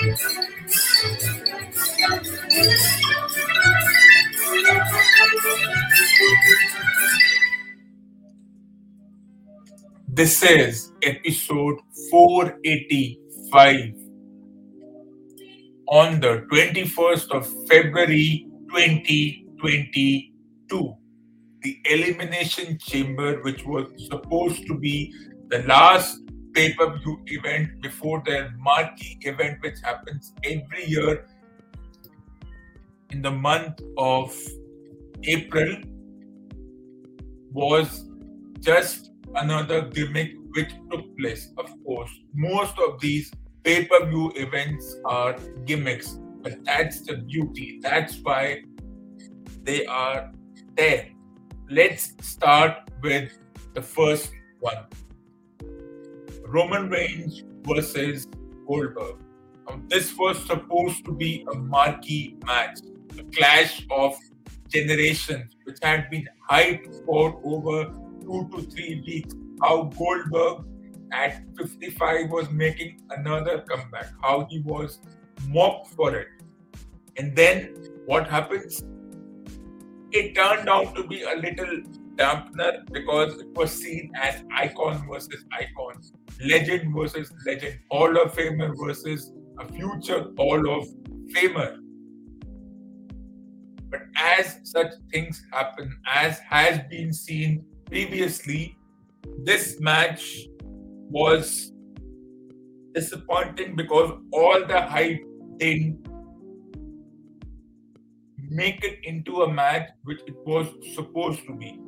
This is episode 485 on the 21st of February 2022. The Elimination Chamber, which was supposed to be the last pay per view event before their marquee event, which happens every year in the month of April, was just another gimmick which took place. Of course, most of these pay per view events are gimmicks, but that's the beauty. That's why they are there. Let's start with the first one Roman Reigns versus Goldberg. Now, this was supposed to be a marquee match, a clash of generations, which had been hyped for over two to three weeks. How Goldberg at 55 was making another comeback, how he was mocked for it. And then what happens? It turned out to be a little dampener because it was seen as icon versus icon, legend versus legend, Hall of Famer versus a future Hall of Famer. But as such things happen, as has been seen previously, this match was disappointing because all the hype didn't make it into a match which it was supposed to be.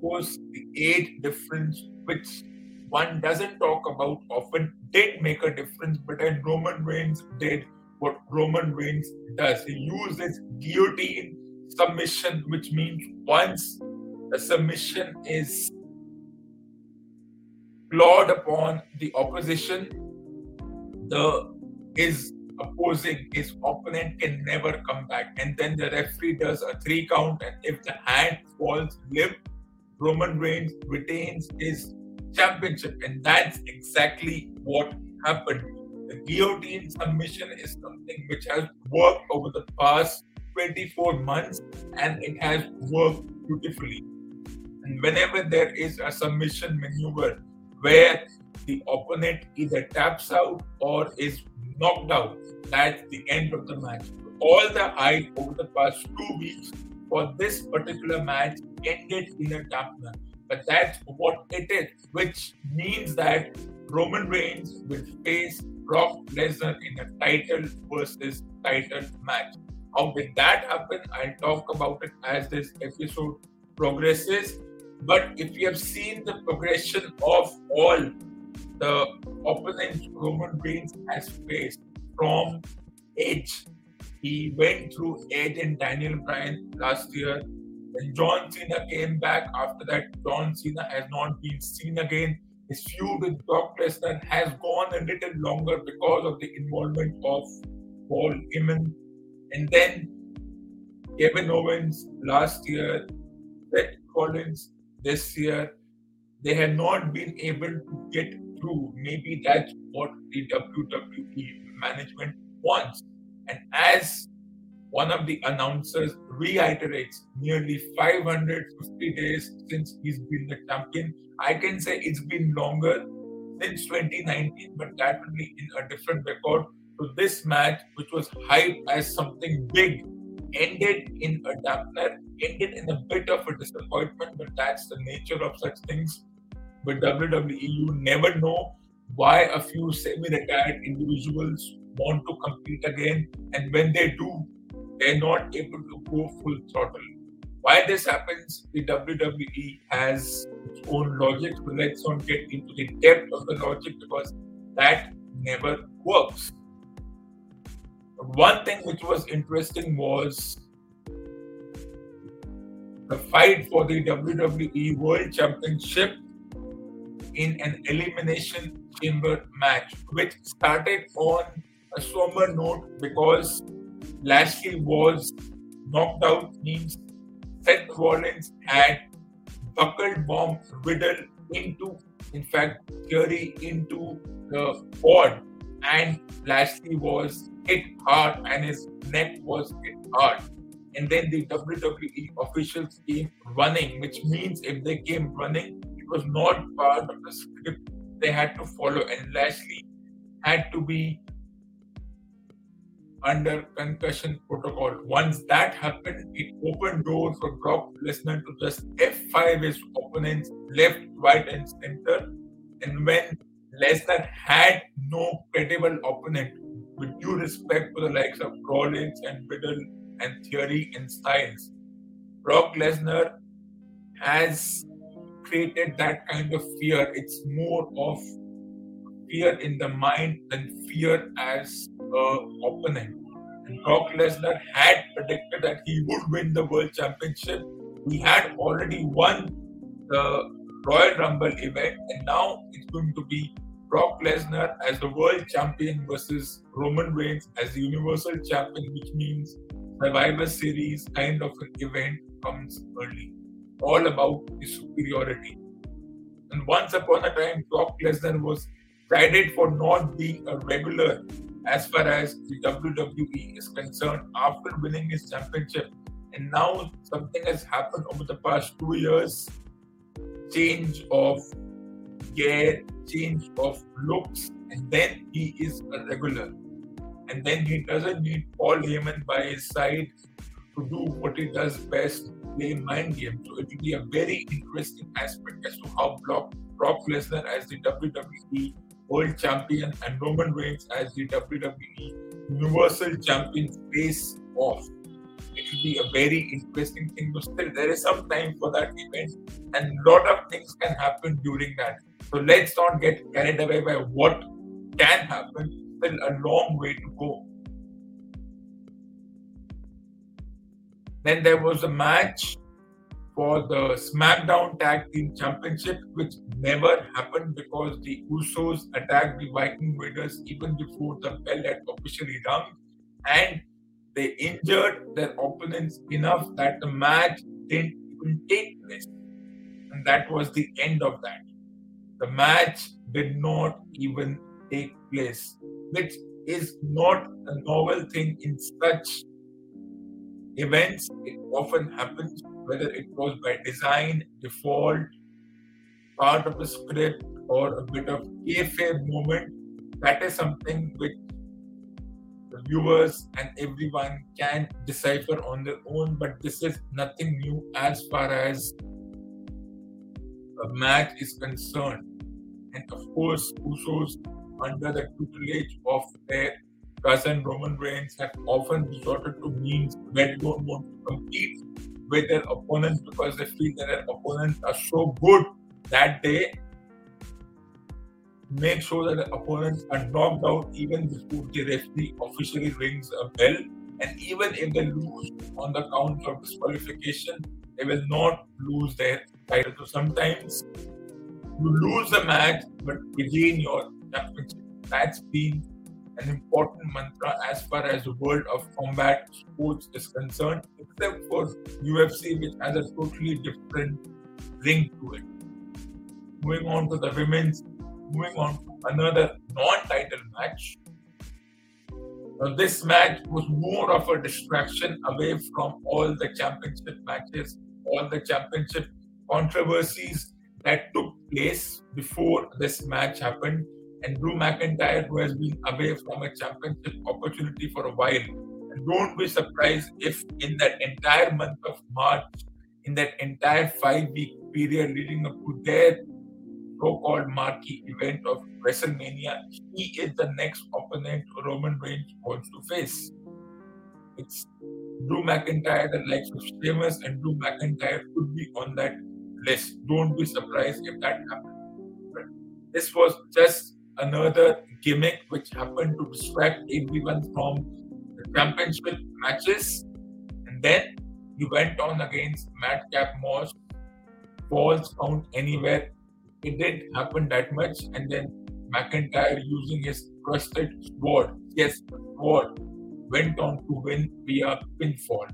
Course, the age difference, which one doesn't talk about often, did make a difference, but then Roman Reigns did what Roman Reigns does. He used his guillotine submission, which means once the submission is clawed upon the opposition, the his opposing his opponent can never come back. And then the referee does a three count, and if the hand falls limp, Roman Reigns retains his championship. And that's exactly what happened. The guillotine submission is something which has worked over the past 24 months and it has worked beautifully. And whenever there is a submission maneuver where the opponent either taps out or is knocked out, that's the end of the match. All the hype over the past two weeks for this particular match ended in a dampener. But that's what it is, which means that Roman Reigns will face Brock Lesnar in a title versus title match. How did that happen? I'll talk about it as this episode progresses. But if you have seen the progression of all the opponents Roman Reigns has faced from Edge, he went through Edge and Daniel Bryan last year. When John Cena came back after that, John Cena has not been seen again. His feud with Brock Lesnar has gone a little longer because of the involvement of Paul Heyman. And then Kevin Owens last year, Seth Rollins this year, they have not been able to get through. Maybe that's what the WWE management wants. And as one of the announcers reiterates, nearly 550 days since he's been the champion, I can say it's been longer since 2019, but that will be in a different record. So this match, which was hyped as something big, ended in a dampener, ended in a bit of a disappointment, but that's the nature of such things. But WWE, you never know why a few semi-retired individuals want to compete again, and when they do, they're not able to go full throttle. Why this happens, the WWE has its own logic. Let's not get into the depth of the logic because that never works. one thing which was interesting was the fight for the WWE World Championship in an elimination chamber match, which started on a somber note because Lashley was knocked out, means Seth Rollins had buckled bomb Riddle into, in fact, Theory into the pod, and Lashley was hit hard and his neck was hit hard. And then the WWE officials came running, which means if they came running, it was not part of the script they had to follow. And Lashley had to be under concussion protocol. Once that happened, it opened doors for Brock Lesnar to just F5 his opponents left, right, and center. And when Lesnar had no credible opponent, with due respect to the likes of Rollins and Riddle and Theory and Styles, Brock Lesnar has created that kind of fear. It's more of fear in the mind than fear as a opponent. And Brock Lesnar had predicted that he would win the world championship. He had already won the Royal Rumble event, and now it's going to be Brock Lesnar as the world champion versus Roman Reigns as the universal champion, which means Survivor Series kind of an event comes early. All about the superiority. And once upon a time, Brock Lesnar was cited for not being a regular as far as the WWE is concerned after winning his championship. And now something has happened over the past two years change of gear, change of looks, and then he is a regular. And then he doesn't need Paul Heyman by his side to do what he does best, play mind games. So it will be a very interesting aspect as to how Brock Lesnar as the WWE World Champion and Roman Reigns as the WWE Universal Champion face off. It will be a very interesting thing. But still, there is some time for that event, and a lot of things can happen during that. So let's not get carried away by what can happen. Still, a long way to go. Then there was a match for the SmackDown Tag Team Championship, which never happened because the Usos attacked the Viking Raiders even before the bell had officially rung, and they injured their opponents enough that the match didn't even take place. And that was the end of that. The match did not even take place, which is not a novel thing in such events. It often happens whether it was by design, default, part of a script, or a bit of kayfabe moment, that is something which the viewers and everyone can decipher on their own. But this is nothing new as far as a match is concerned. And of course, Usos, under the tutelage of their cousin Roman Reigns, have often resorted to means they don't want to compete with their opponents because they feel that their opponents are so good that day. Make sure that the opponents are knocked out even before the referee officially rings a bell. And even if they lose on the count of disqualification, they will not lose their title. So sometimes you lose the match, but regain your championship. That's been an important mantra as far as the world of combat sports is concerned, except for UFC, which has a totally different ring to it. Moving on to the women's, moving on to another non-title match. Now, this match was more of a distraction away from all the championship matches, all the championship controversies that took place before this match happened and Drew McIntyre, who has been away from a championship opportunity for a while. And don't be surprised if in that entire month of March, in that entire five week period leading up to their so called marquee event of WrestleMania, he is the next opponent Roman Reigns wants to face. It's Drew McIntyre, the likes of Sheamus and Drew McIntyre could be on that list. Don't be surprised if that happens. But this was just another gimmick which happened to distract everyone from the championship matches, and then he went on against Madcap Moss. Falls count anywhere. It didn't happen that much, and then McIntyre using his trusted sword, yes, sword, went on to win via pinfall.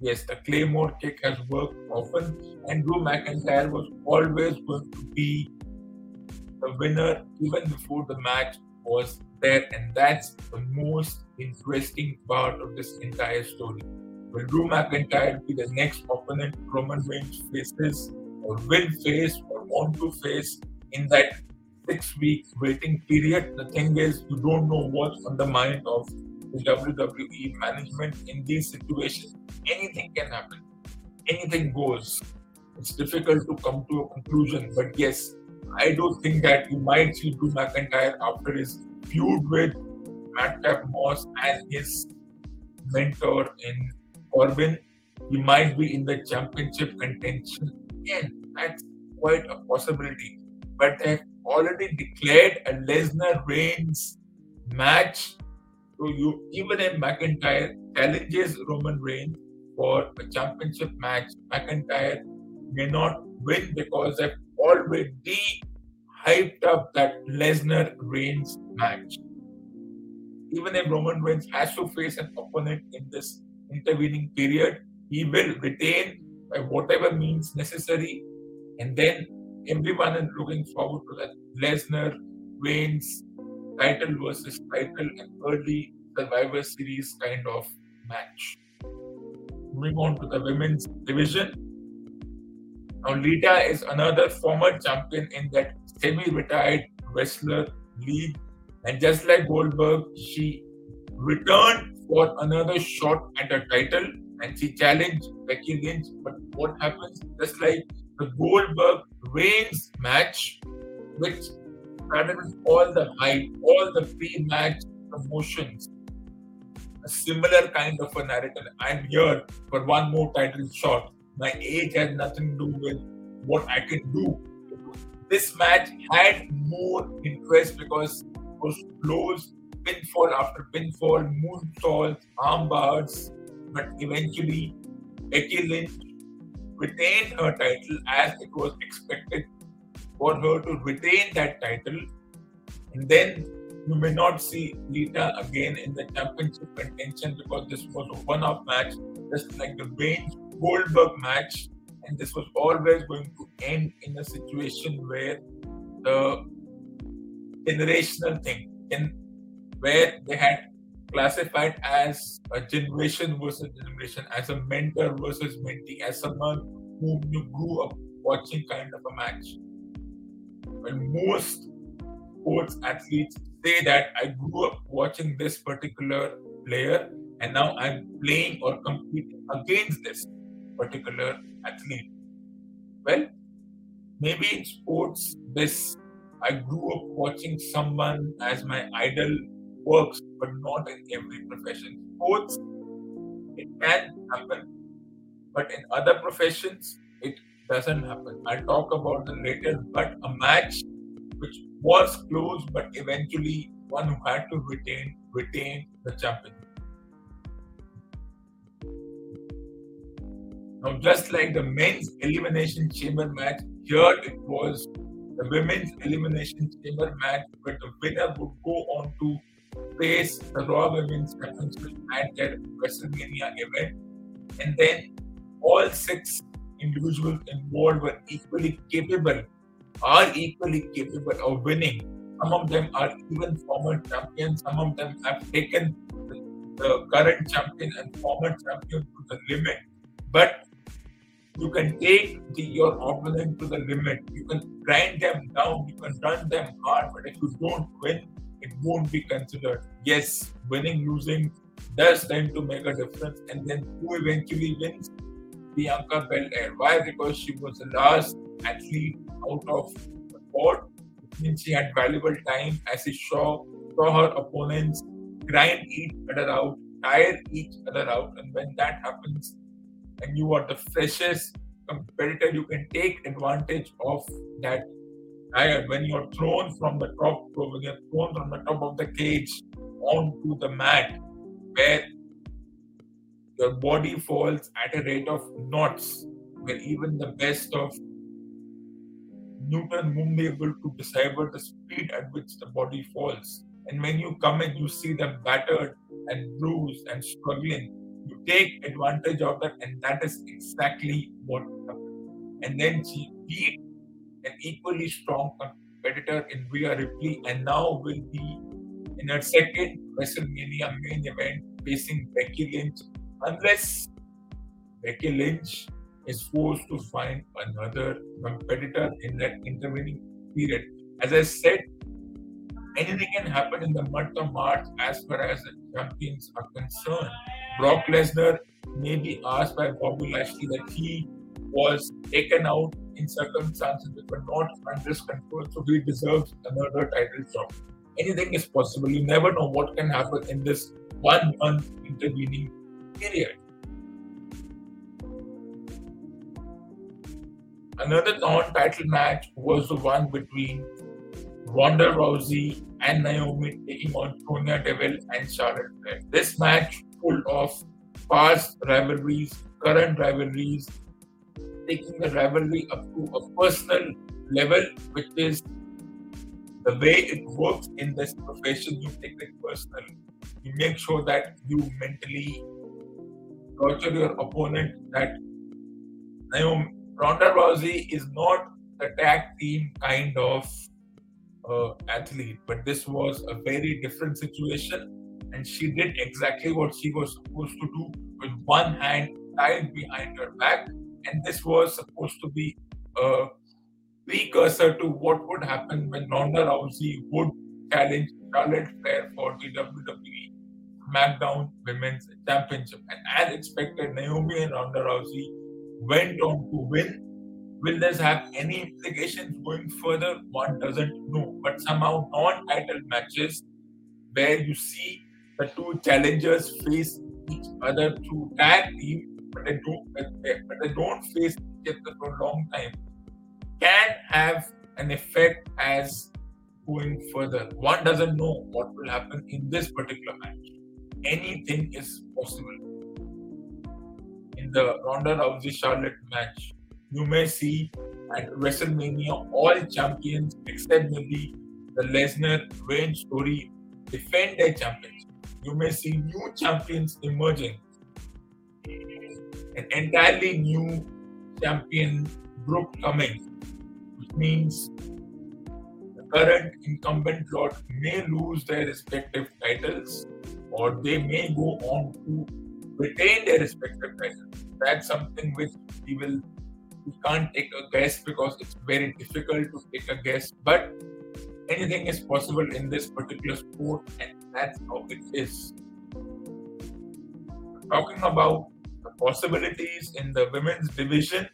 Yes, the Claymore kick has worked often, and Drew McIntyre was always going to be the winner even before the match was there, and that's the most interesting part of this entire story. Will Drew McIntyre be the next opponent Roman Reigns faces, or will face, or want to face in that six week waiting period? The thing is, you don't know what's on the mind of the WWE management in these situations. Anything can happen, anything goes. It's difficult to come to a conclusion, but yes, I don't think that you might see Drew McIntyre after his feud with Madcap Moss and his mentor in Corbin. He might be in the championship contention again. That's quite a possibility. But they've already declared a Lesnar Reigns match. So you even if McIntyre challenges Roman Reigns for a championship match, McIntyre may not win because they've already hyped up that Lesnar Reigns match. Even if Roman Reigns has to face an opponent in this intervening period, he will retain by whatever means necessary. And then everyone is looking forward to that Lesnar Reigns title versus title and early Survivor Series kind of match. Moving on to the women's division. Now, Lita is another former champion in that semi retired wrestler league. And just like Goldberg, she returned for another shot at a title and she challenged Becky Lynch. But what happens? Just like the Goldberg Reigns match, which started with all the hype, all the pre match promotions, a similar kind of a narrative. I'm here for one more title shot. My age has nothing to do with what I can do. This match had more interest because it was close, pinfall after pinfall, moonsaults, armbars, but eventually Becky Lynch retained her title as it was expected for her to retain that title. And then you may not see Lita again in the championship contention because this was a one off match, just like the Reigns Goldberg match. And this was always going to end in a situation where the generational thing, in where they had classified as a generation versus generation, as a mentor versus mentee, as someone whom you grew up watching kind of a match. When most sports athletes say that I grew up watching this particular player and now I'm playing or competing against this particular athlete. Well, maybe in sports, this I grew up watching someone as my idol works, but not in every profession. Sports, it can happen, but in other professions, it doesn't happen. I'll talk about the later, but a match which was close, but eventually one who had to retain retain the championship. Now, just like the men's elimination chamber match, here it was the women's elimination chamber match where the winner would go on to face the Raw Women's Championship at their WrestleMania event. And then all six individuals involved were equally capable, are equally capable of winning. Some of them are even former champions, some of them have taken the, current champion and former champion to the limit. But you can take the, your opponent to the limit. You can grind them down. You can run them hard. But if you don't win, it won't be considered. Yes, winning, losing does tend to make a difference. And then who eventually wins? Bianca Belair. Why? Because she was the last athlete out of the board. It means she had valuable time as she saw, saw her opponents grind each other out, tire each other out. And when that happens, and you are the freshest competitor, you can take advantage of that when you're thrown from the top, when you're thrown from the top of the cage onto the mat, where your body falls at a rate of knots, where even the best of Newton won't be able to decipher the speed at which the body falls. And when you come and you see them battered and bruised and struggling, you take advantage of that, and that is exactly what happened. And then she beat an equally strong competitor in Rhea Ripley, and now will be in her second WrestleMania main event facing Becky Lynch, unless Becky Lynch is forced to find another competitor in that intervening period. As I said, anything can happen in the month of March as far as the champions are concerned. Brock Lesnar may be asked by Bobby Lashley that he was taken out in circumstances that were not under his control, so he deserves another title shot. Anything is possible. You never know what can happen in this one month intervening period. Another non-title match was the one between Ronda Rousey and Naomi taking on Sonya Deville and Charlotte Flair. This match full of past rivalries, current rivalries, taking the rivalry up to a personal level, which is the way it works in this profession. You take it personal. You make sure that you mentally torture your opponent. That Naomi Ronda Rousey is not a tag team kind of uh, athlete, but this was a very different situation, and she did exactly what she was supposed to do with one hand tied behind her back, and this was supposed to be a precursor to what would happen when Ronda Rousey would challenge Charlotte Flair for the WWE SmackDown Women's Championship. And as expected, Naomi and Ronda Rousey went on to win. Will this have any implications going further? One doesn't know. But somehow, non title matches where you see the two challengers face each other through tag team, but they don't, but they don't face each other for a long time, can have an effect as going further. One doesn't know what will happen in this particular match. Anything is possible in the Ronda Rousey Charlotte match, you may see at WrestleMania all champions except maybe the Lesnar Reigns story defend their championship. You may see new champions emerging. An entirely new champion group coming, which means the current incumbent lot may lose their respective titles or they may go on to retain their respective titles. That's something which we will we can't take a guess because it's very difficult to take a guess. But anything is possible in this particular sport, and that's how it is. Talking about the possibilities in the women's division,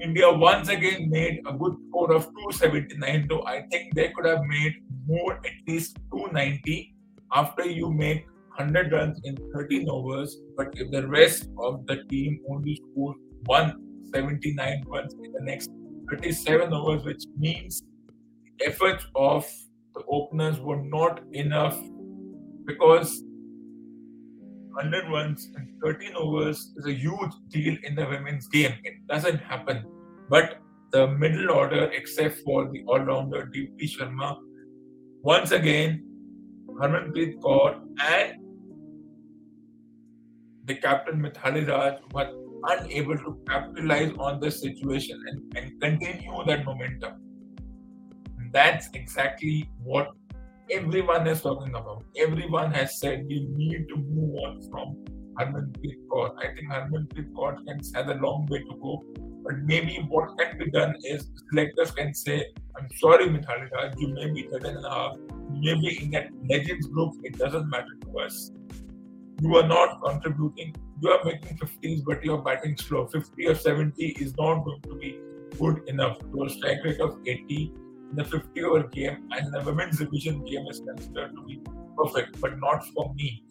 India once again made a good score of 279, though I think they could have made more, at least 290. After you make 100 runs in 13 overs, but if the rest of the team only scores 179 runs in the next 37 overs, which means the efforts of the openers were not enough because 100 runs in 13 overs is a huge deal in the women's game. It doesn't happen. But the middle order, except for the all-rounder Deepti Sharma, once again, Harmanpreet Kaur and the captain Mithali Raj were unable to capitalize on this situation and, and continue that momentum. And that's exactly what everyone is talking about. Everyone has said we need to move on from Harmanpreet Kaur. I think Harmanpreet Kaur can has a long way to go. But maybe what can be done is selectors can say, I'm sorry, Mithali Raj, you may be third and a half. May be in that legends group. It doesn't matter to us you are not contributing. You are making 50s, but you are batting slow. 50 or 70 is not going to be good enough. Your strike rate of 80 in the 50 over game and the women's division game is considered to be perfect, but not for me.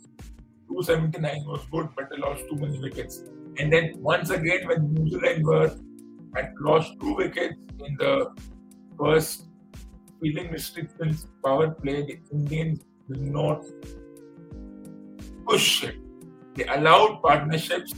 279 was good, but they lost too many wickets. And then once again, when New Zealand were had lost two wickets in the first fielding restrictions power play, the Indians did not push it. They allowed partnerships.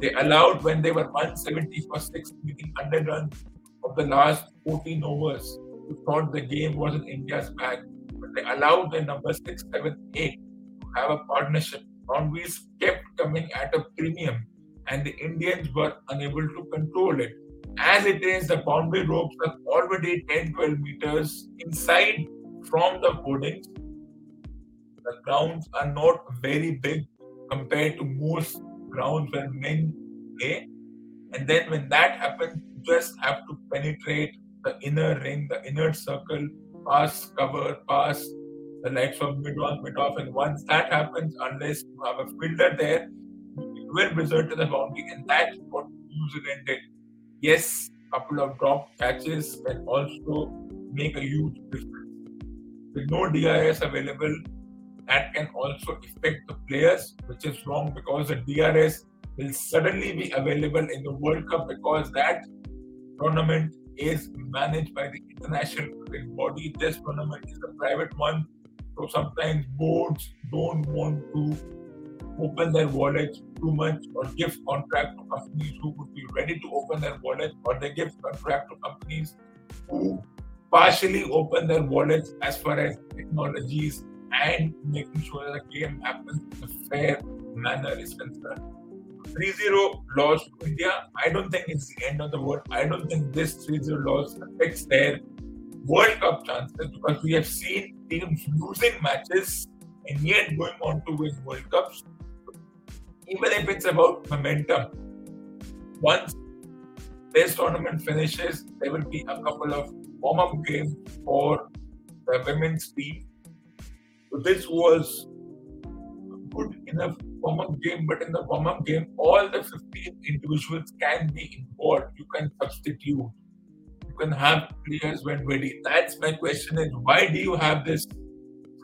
They allowed when they were 170 for six, meeting 100 runs of the last 14 overs. You thought the game was in India's bag, but they allowed the number six, seven, eight to have a partnership. Boundaries kept coming at a premium, and the Indians were unable to control it. As it is, the boundary ropes are already 10 12 meters inside from the hoardings. The grounds are not very big compared to most grounds where men play. And then when that happens, you just have to penetrate the inner ring, the inner circle, pass cover, pass the likes of mid on, mid off. And once that happens, unless you have a fielder there, it will result in the boundary. And that's what New Zealand did yes, a couple of drop catches can also make a huge difference. With no DRS available, that can also affect the players, which is wrong because the DRS will suddenly be available in the World Cup because that tournament is managed by the international cricket body. This tournament is a private one, so sometimes boards don't want to open their wallets too much or give contract to companies who would be ready to open their wallets or they give contract to companies who partially open their wallets as far as technologies and making sure that the game happens in a fair manner is concerned. 3-0 loss to India, I don't think it's the end of the world. I don't think this 3-0 loss affects their World Cup chances because we have seen teams losing matches and yet going on to win World Cups even if it's about momentum. Once this tournament finishes, there will be a couple of warm up games for the women's team. So this was good enough warm up game, but in the warm up game, all the 15 individuals can be involved. You can substitute. You can have players when ready. That's my question is why do you have this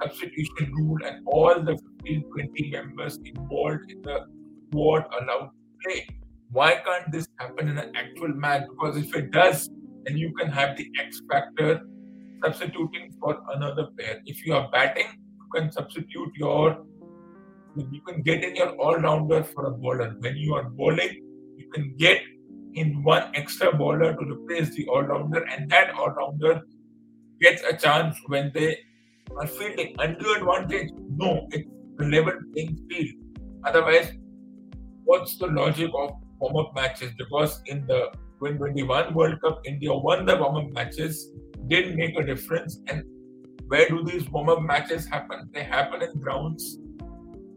substitution rule and all the 15, 20 members involved in the squad allowed to play. Why can't this happen in an actual match? Because if it does, then you can have the X factor substituting for another player. If you are batting, you can substitute your you can get in your all-rounder for a bowler. When you are bowling, you can get in one extra bowler to replace the all-rounder, and that all-rounder gets a chance when they are fielding. Undue advantage? No, it's a level playing field. Otherwise, what's the logic of warm-up matches? Because in the 2021 World Cup, India won the warm-up matches, didn't make a difference. And where do these warm-up matches happen? They happen in grounds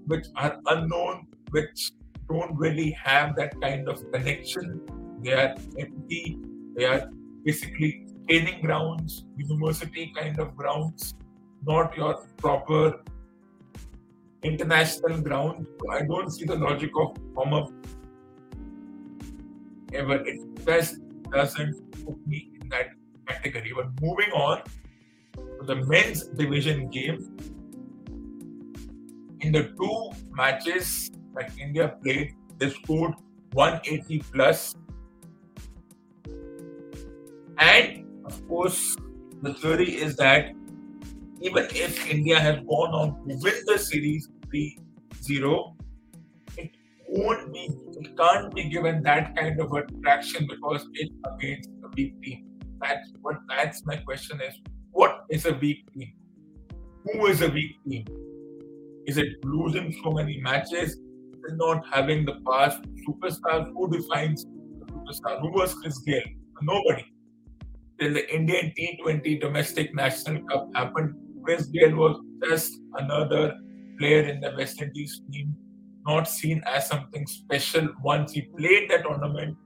which are unknown, which don't really have that kind of connection. They are empty. They are basically training grounds, university kind of grounds, not your proper international ground. I don't see the logic of up ever. It just doesn't put me in that category. But moving on to the men's division game, in the two matches that India played, they scored 180 plus. And of course, the theory is that even if India has gone on to win the series 3 0, it won't be, it can't be given that kind of attraction because it's against a weak team. That's what that's my question is what is a weak team? Who is a weak team? Is it losing so many matches? Is not having the past superstars? Who defines the superstar? Who was Chris Gayle? Nobody. Till the Indian T20 domestic national cup happened, Gayle was just another player in the West Indies team, not seen as something special. Once he played the tournament,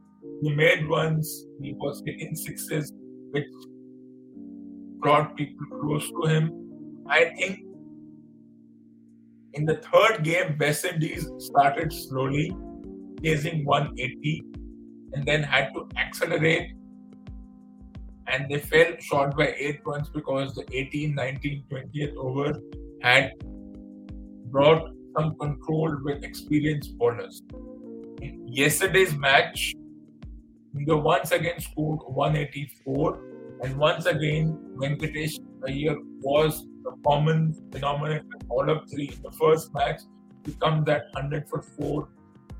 he made runs, he was hitting sixes, which brought people close to him. I think in the third game, West Indies started slowly, chasing 180, and then had to accelerate and they fell short by 8 points because the 18, 19, 20th over had brought some control with experienced bowlers. In yesterday's match, India once again scored 184, and once again, Venkatesh Iyer was the common in all of three. In the first match, he comes at 100 for 4,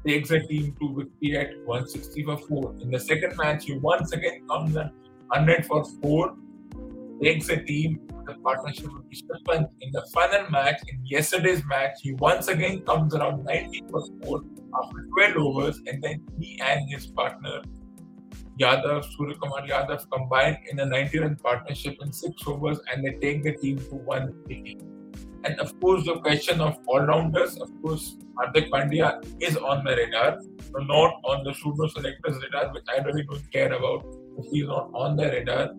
takes the team to victory at 160 for 4. In the second match, he once again comes at 100 for 4, takes the team the partnership with Rishabh Pant. In the final match, in yesterday's match, he once again comes around 90 for 4 after 12 overs, and then he and his partner Yadav, Suryakumar Yadav combined in a 90 run partnership in six overs and they take the team to 180. And of course, the question of all rounders, of course, Hardik Pandya is on the radar, but not on the pseudo selectors radar, which I really don't care about. He's not on the radar,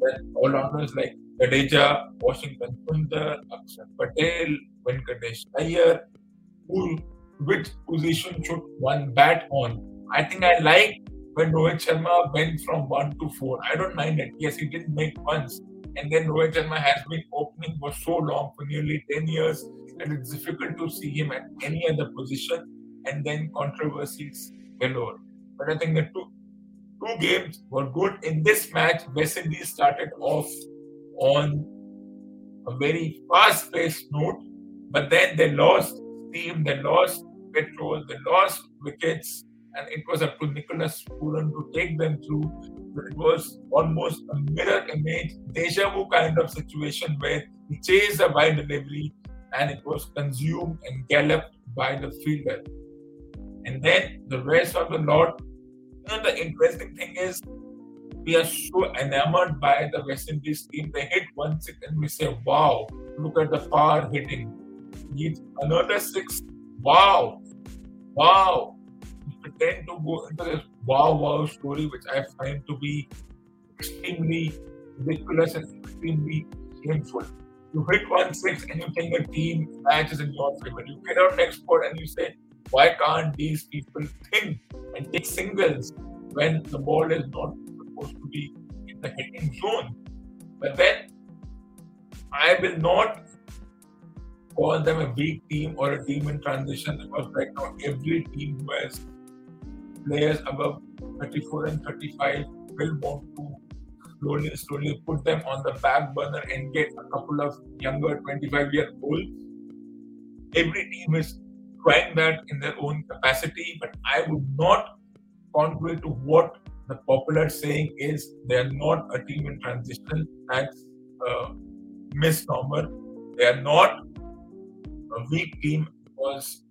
then all rounders like Jadeja, Washington Sundar, Akshar Patel, Venkatesh Iyer, who, which position should one bat on? I think I like when Rohit Sharma went from one to four. I don't mind it. Yes, he didn't make once. And then Rohit Sharma has been opening for so long, for nearly 10 years, that it's difficult to see him at any other position. And then controversies galore. But I think the two, two games were good. In this match, West Indies started off on a very fast paced note, but then they lost steam, they lost petrol, they lost wickets and it was up to Nicholas Pooran to take them through. It was almost a mirror image, deja vu kind of situation where he chased a wide delivery and it was consumed and galloped by the fielder. And then the rest of the lot. You know, the interesting thing is we are so enamored by the West Indies team. They hit one six and we say, wow, look at the far hitting. Needs another six. Wow. Wow We pretend to go into this wow wow story, which I find to be extremely ridiculous and extremely shameful. You hit one six and you think a team matches in your favor. You next board and you say, why can't these people think and take singles when the ball is not supposed to be in the hitting zone? But then I will not call them a weak team or a team in transition because right now every team has players above 34 and 35 will want to slowly, slowly put them on the back burner and get a couple of younger 25 year olds. Every team is trying that in their own capacity, but I would not contrary to what the popular saying is they are not a team in transition. That's a misnomer. They are not a weak team because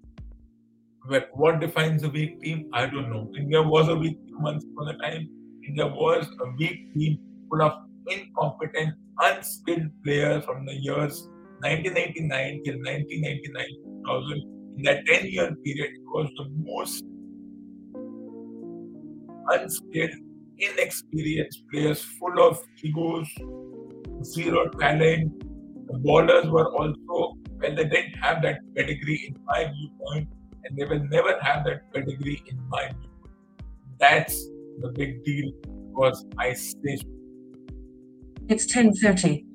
what defines a weak team? I don't know. India was a weak team once upon a time. India was a weak team full of incompetent, unskilled players from the years 1999 till 1999 2000. In that 10 year period, it was the most unskilled, inexperienced players full of egos, zero talent. The bowlers were also, well, they didn't have that pedigree in my viewpoint and they will never have that pedigree in mind. That's the big deal because I stay. It's 10.30.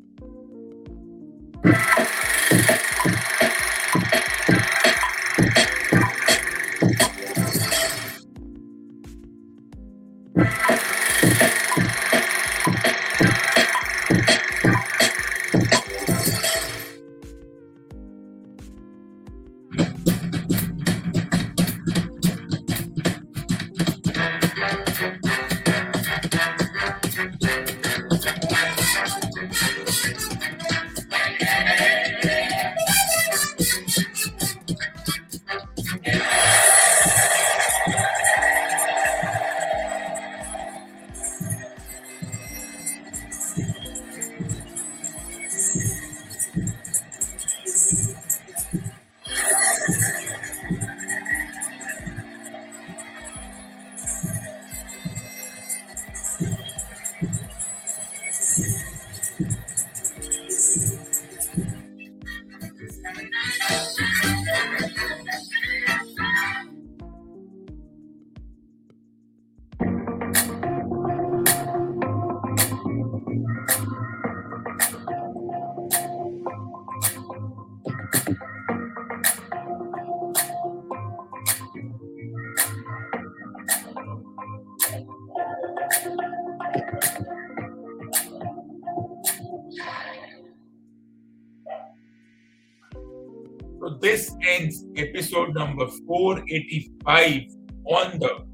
episode number 485 on the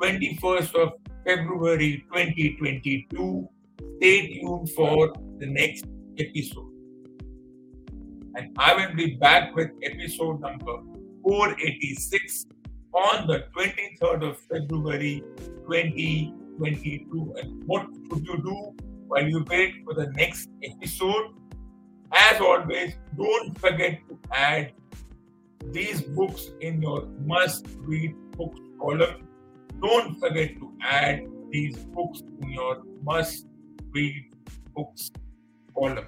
21st of February 2022. Stay tuned for the next episode. And I will be back with episode number 486 on the 23rd of February 2022. And what should you do while you wait for the next episode? As always, don't forget to add these books in your must read books column. Don't forget to add these books in your must read books column.